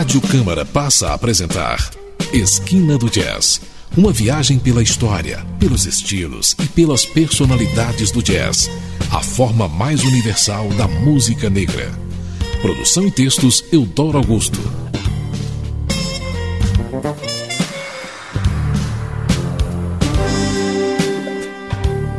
Rádio Câmara passa a apresentar Esquina do Jazz. Uma viagem pela história, pelos estilos e pelas personalidades do jazz. A forma mais universal da música negra. Produção e textos Eudoro Augusto.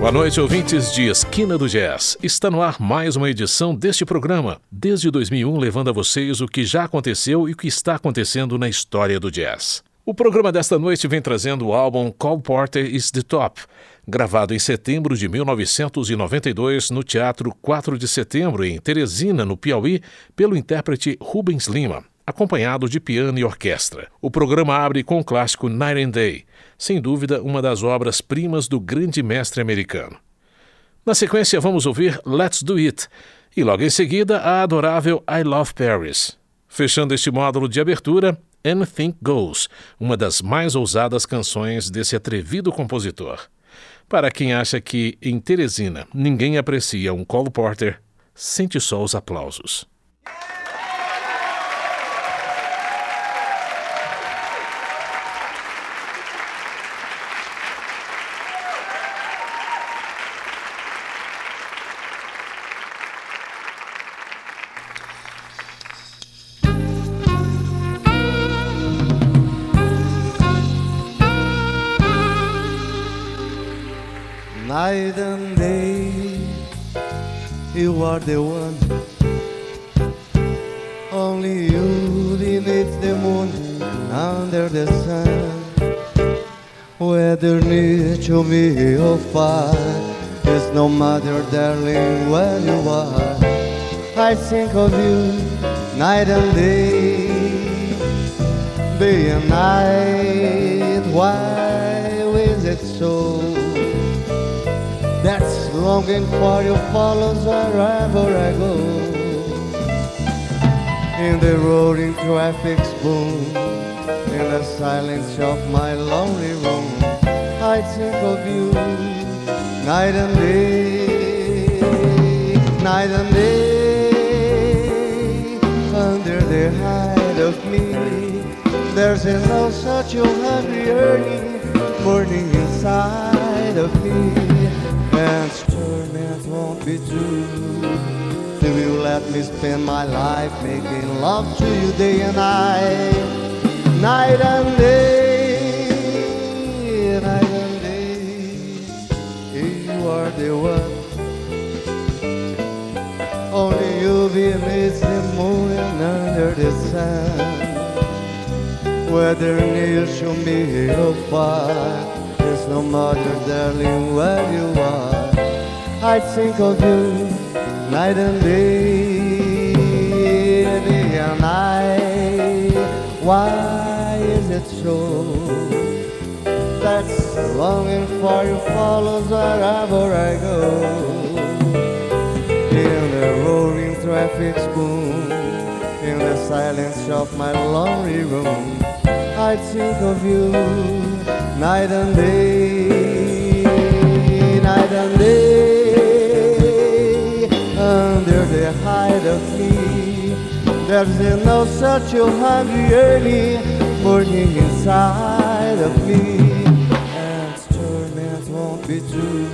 Boa noite, ouvintes de Esquina do Jazz. Está no ar mais uma edição deste programa, desde 2001, levando a vocês o que já aconteceu e o que está acontecendo na história do jazz. O programa desta noite vem trazendo o álbum Cole Porter is the Top, gravado em setembro de 1992 no Teatro 4 de Setembro, em Teresina, no Piauí, pelo intérprete Rubens Lima, acompanhado de piano e orquestra. O programa abre com o clássico Night and Day, sem dúvida uma das obras-primas do grande mestre americano. Na sequência, vamos ouvir Let's Do It e logo em seguida a adorável I Love Paris. Fechando este módulo de abertura, Anything Goes, uma das mais ousadas canções desse atrevido compositor. Para quem acha que em Teresina ninguém aprecia um Cole Porter, sente só os aplausos. Under the sun. Whether near to me or far, it's no matter, darling, where you are. I think of you night and day, day and night. Why is it so? That's longing for you follows wherever I go. In the roaring traffic's boom, in the silence of my lonely room, I think of you night and day, night and day, under the hide of me. There's no such a hungry yearning burning inside of me and torment won't be true. Till you let me spend my life making love to you day and night, night and day, night and day. You are the one. Only you beneath the moon and under the sun. Whether near to me or far there's no matter, darling, where you are. I think of you night and day, day and night. Why is it so? That longing for you follows wherever I go. In the roaring traffic's boom, in the silence of my lonely room, I think of you night and day, night and day, under the hide of me. There's no such a hungry yearning burning inside of me, and torment won't be true.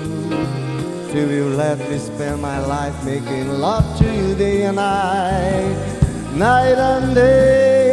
Till you let me spend my life making love to you day and night, night and day.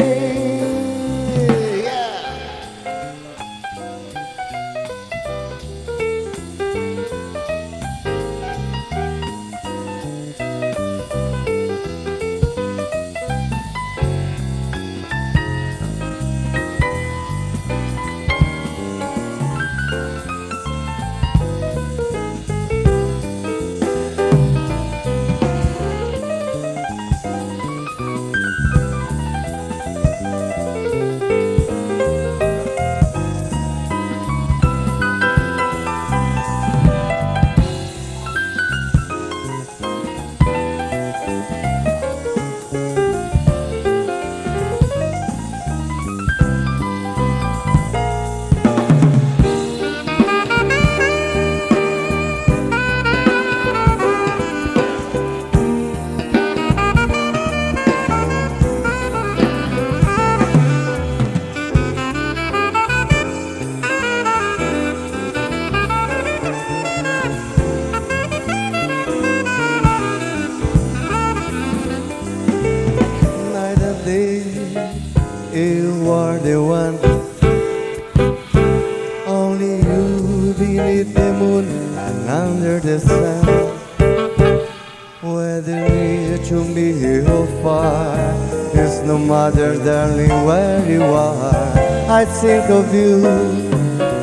Think of you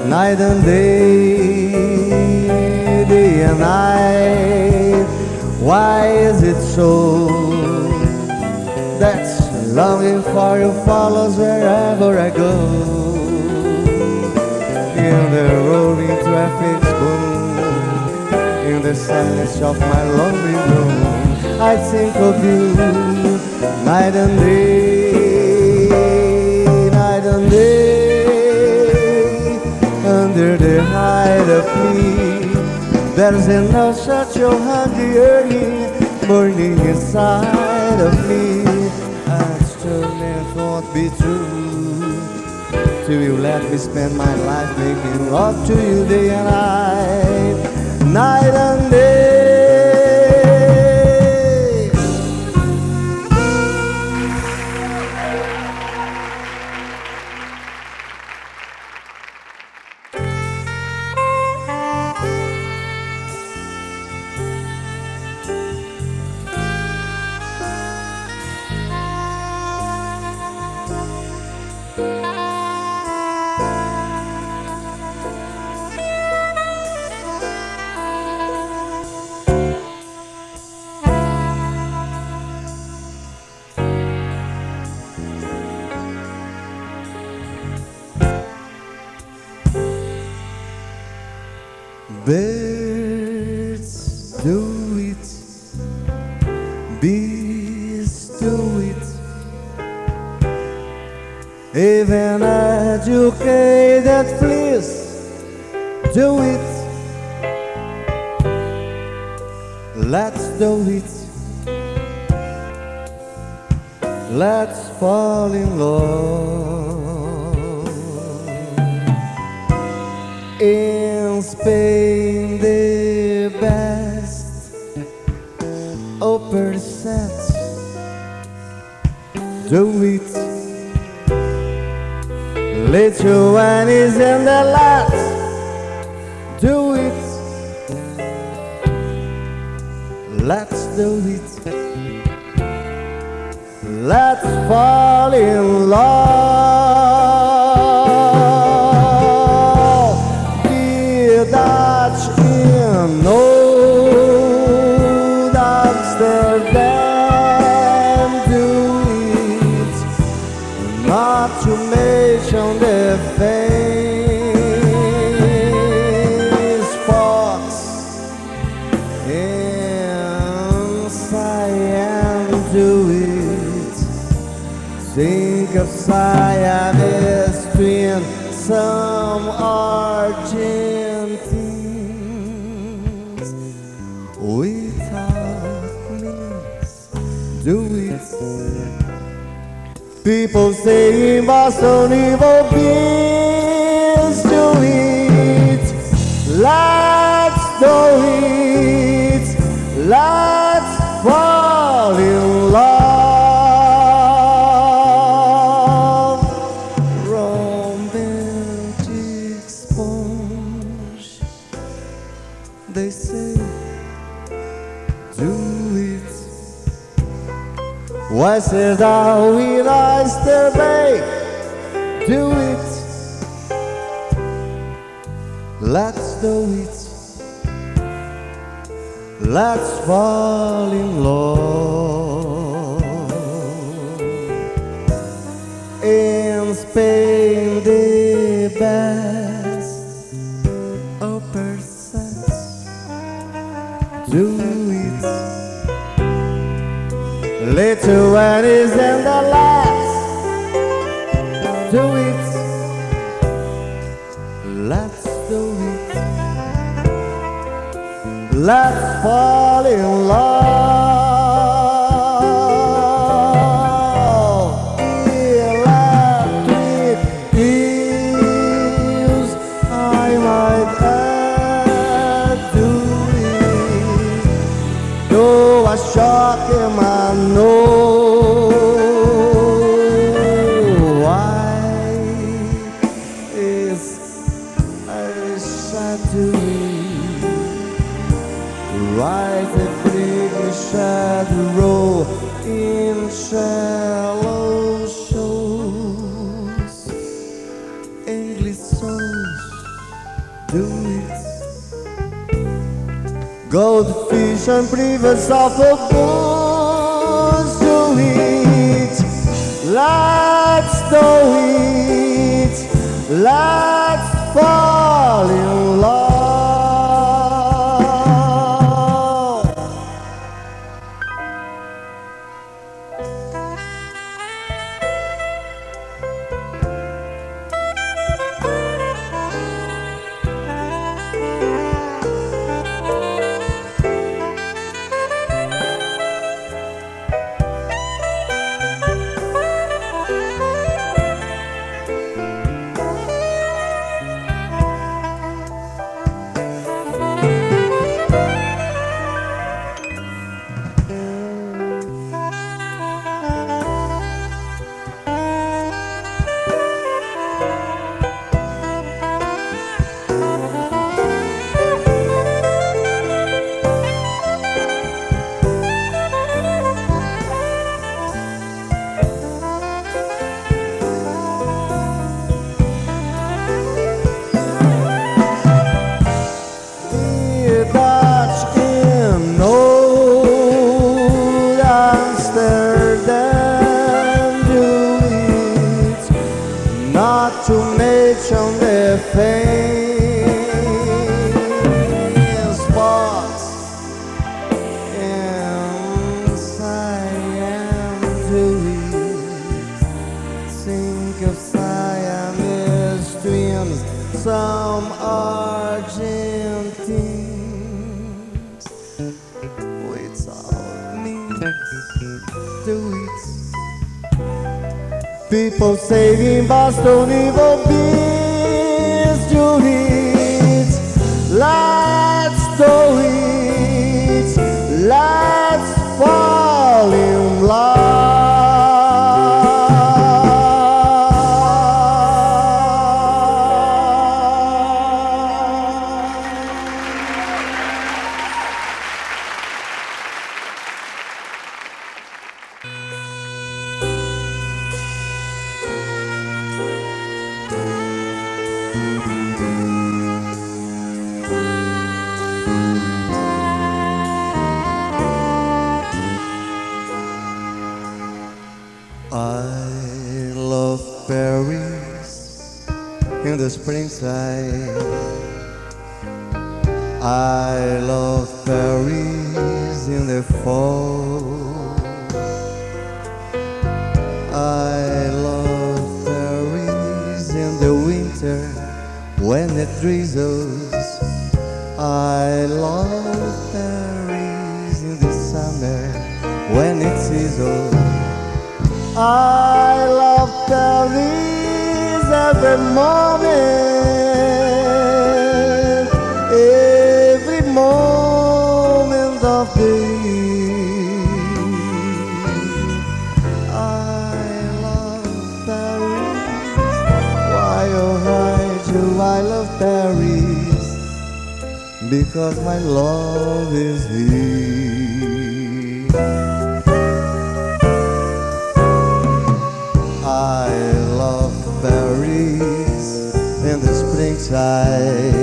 night and day, day and night. Why is it so that longing for you follows wherever I go? In the roaring traffic's boom, in the silence of my lonely room, I think of you night and day, night and day, under the height of me. There's enough such a hungry burning inside of me. And torment won't be true till you let me spend my life making love to you day and night, night and day. Do it, bees do it, even educated fleas do it. Let's do it. Let's fall in love. In Spain, Lithuanians and the lads do it. Let's do it. Let's fall in love. People say in Boston evil beings do it. Let's do it. Let's fall in love. Romantic sponge. They say, do it. Was it all Let's fall in love. In Spain, the best upper sets do it. Lithuanians and the last. do it. Let's do it. Let's fall in love. Electric pills, I might add to it. Though I shock him, Goldfish and rivers of a bones do it. Let's do it. Let's mention the famous spots in Siam do it think of Siamese twins, some Argentines without me do it. People saying Boston evil bees fall I love fairies in the fall. I love fairies in the winter when it drizzles. I love fairies in the summer when it sizzles. I love fairies every moment, Paris? Because my love is here. I love Paris in the springtime.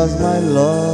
Because my love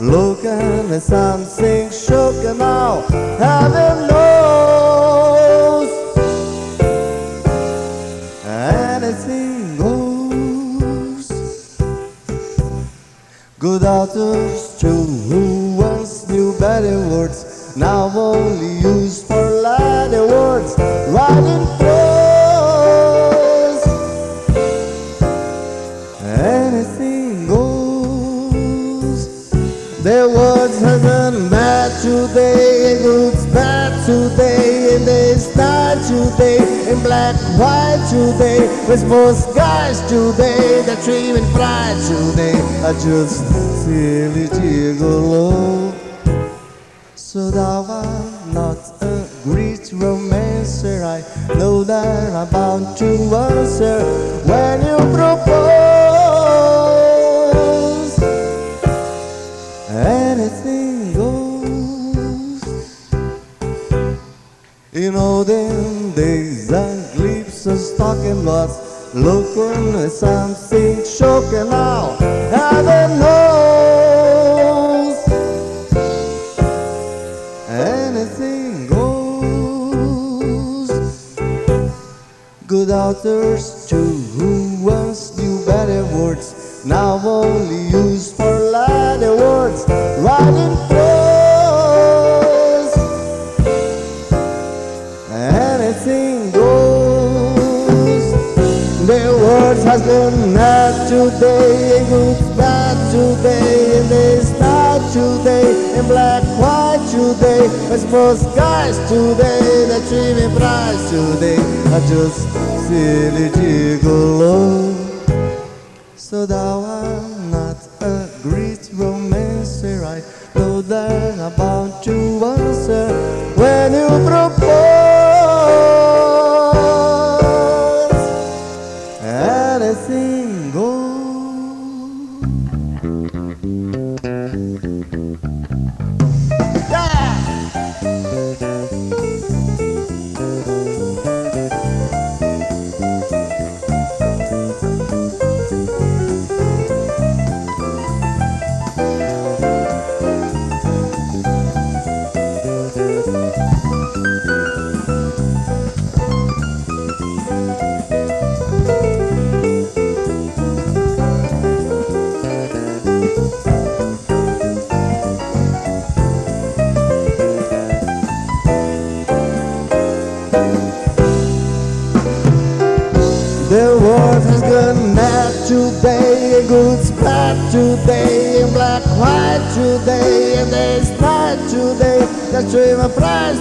looking at something shook now. Heaven knows anything goes. Good authors too, who once knew better words, now only used for latter words, writing today, in black, white today, with most guys today, that dream and pride today I just silly gigolo. So thou art not a great romancer, I know that I'm bound to answer when you propose. Anything In olden days, a glimpse of stocking was looking at something shocking now. Heaven knows anything goes. Good authors too, today, as most guys today, that dreaming prize today, are just silly gigolo. So thou art not a great romancer, I know that bound to answer when you propose.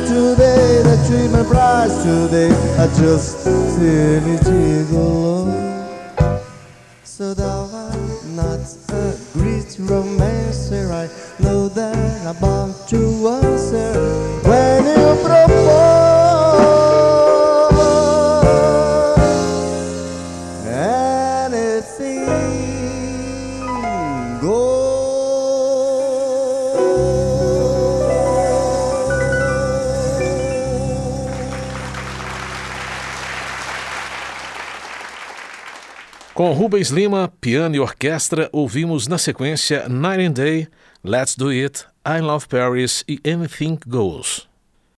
Today, the dream of prize today. I just see silly gigolo. So thou art not a great romancer, I know that I'm bound to answer oh, when Com Rubens Lima, piano e orquestra, ouvimos na sequência Night and Day, Let's Do It, I Love Paris e Anything Goes.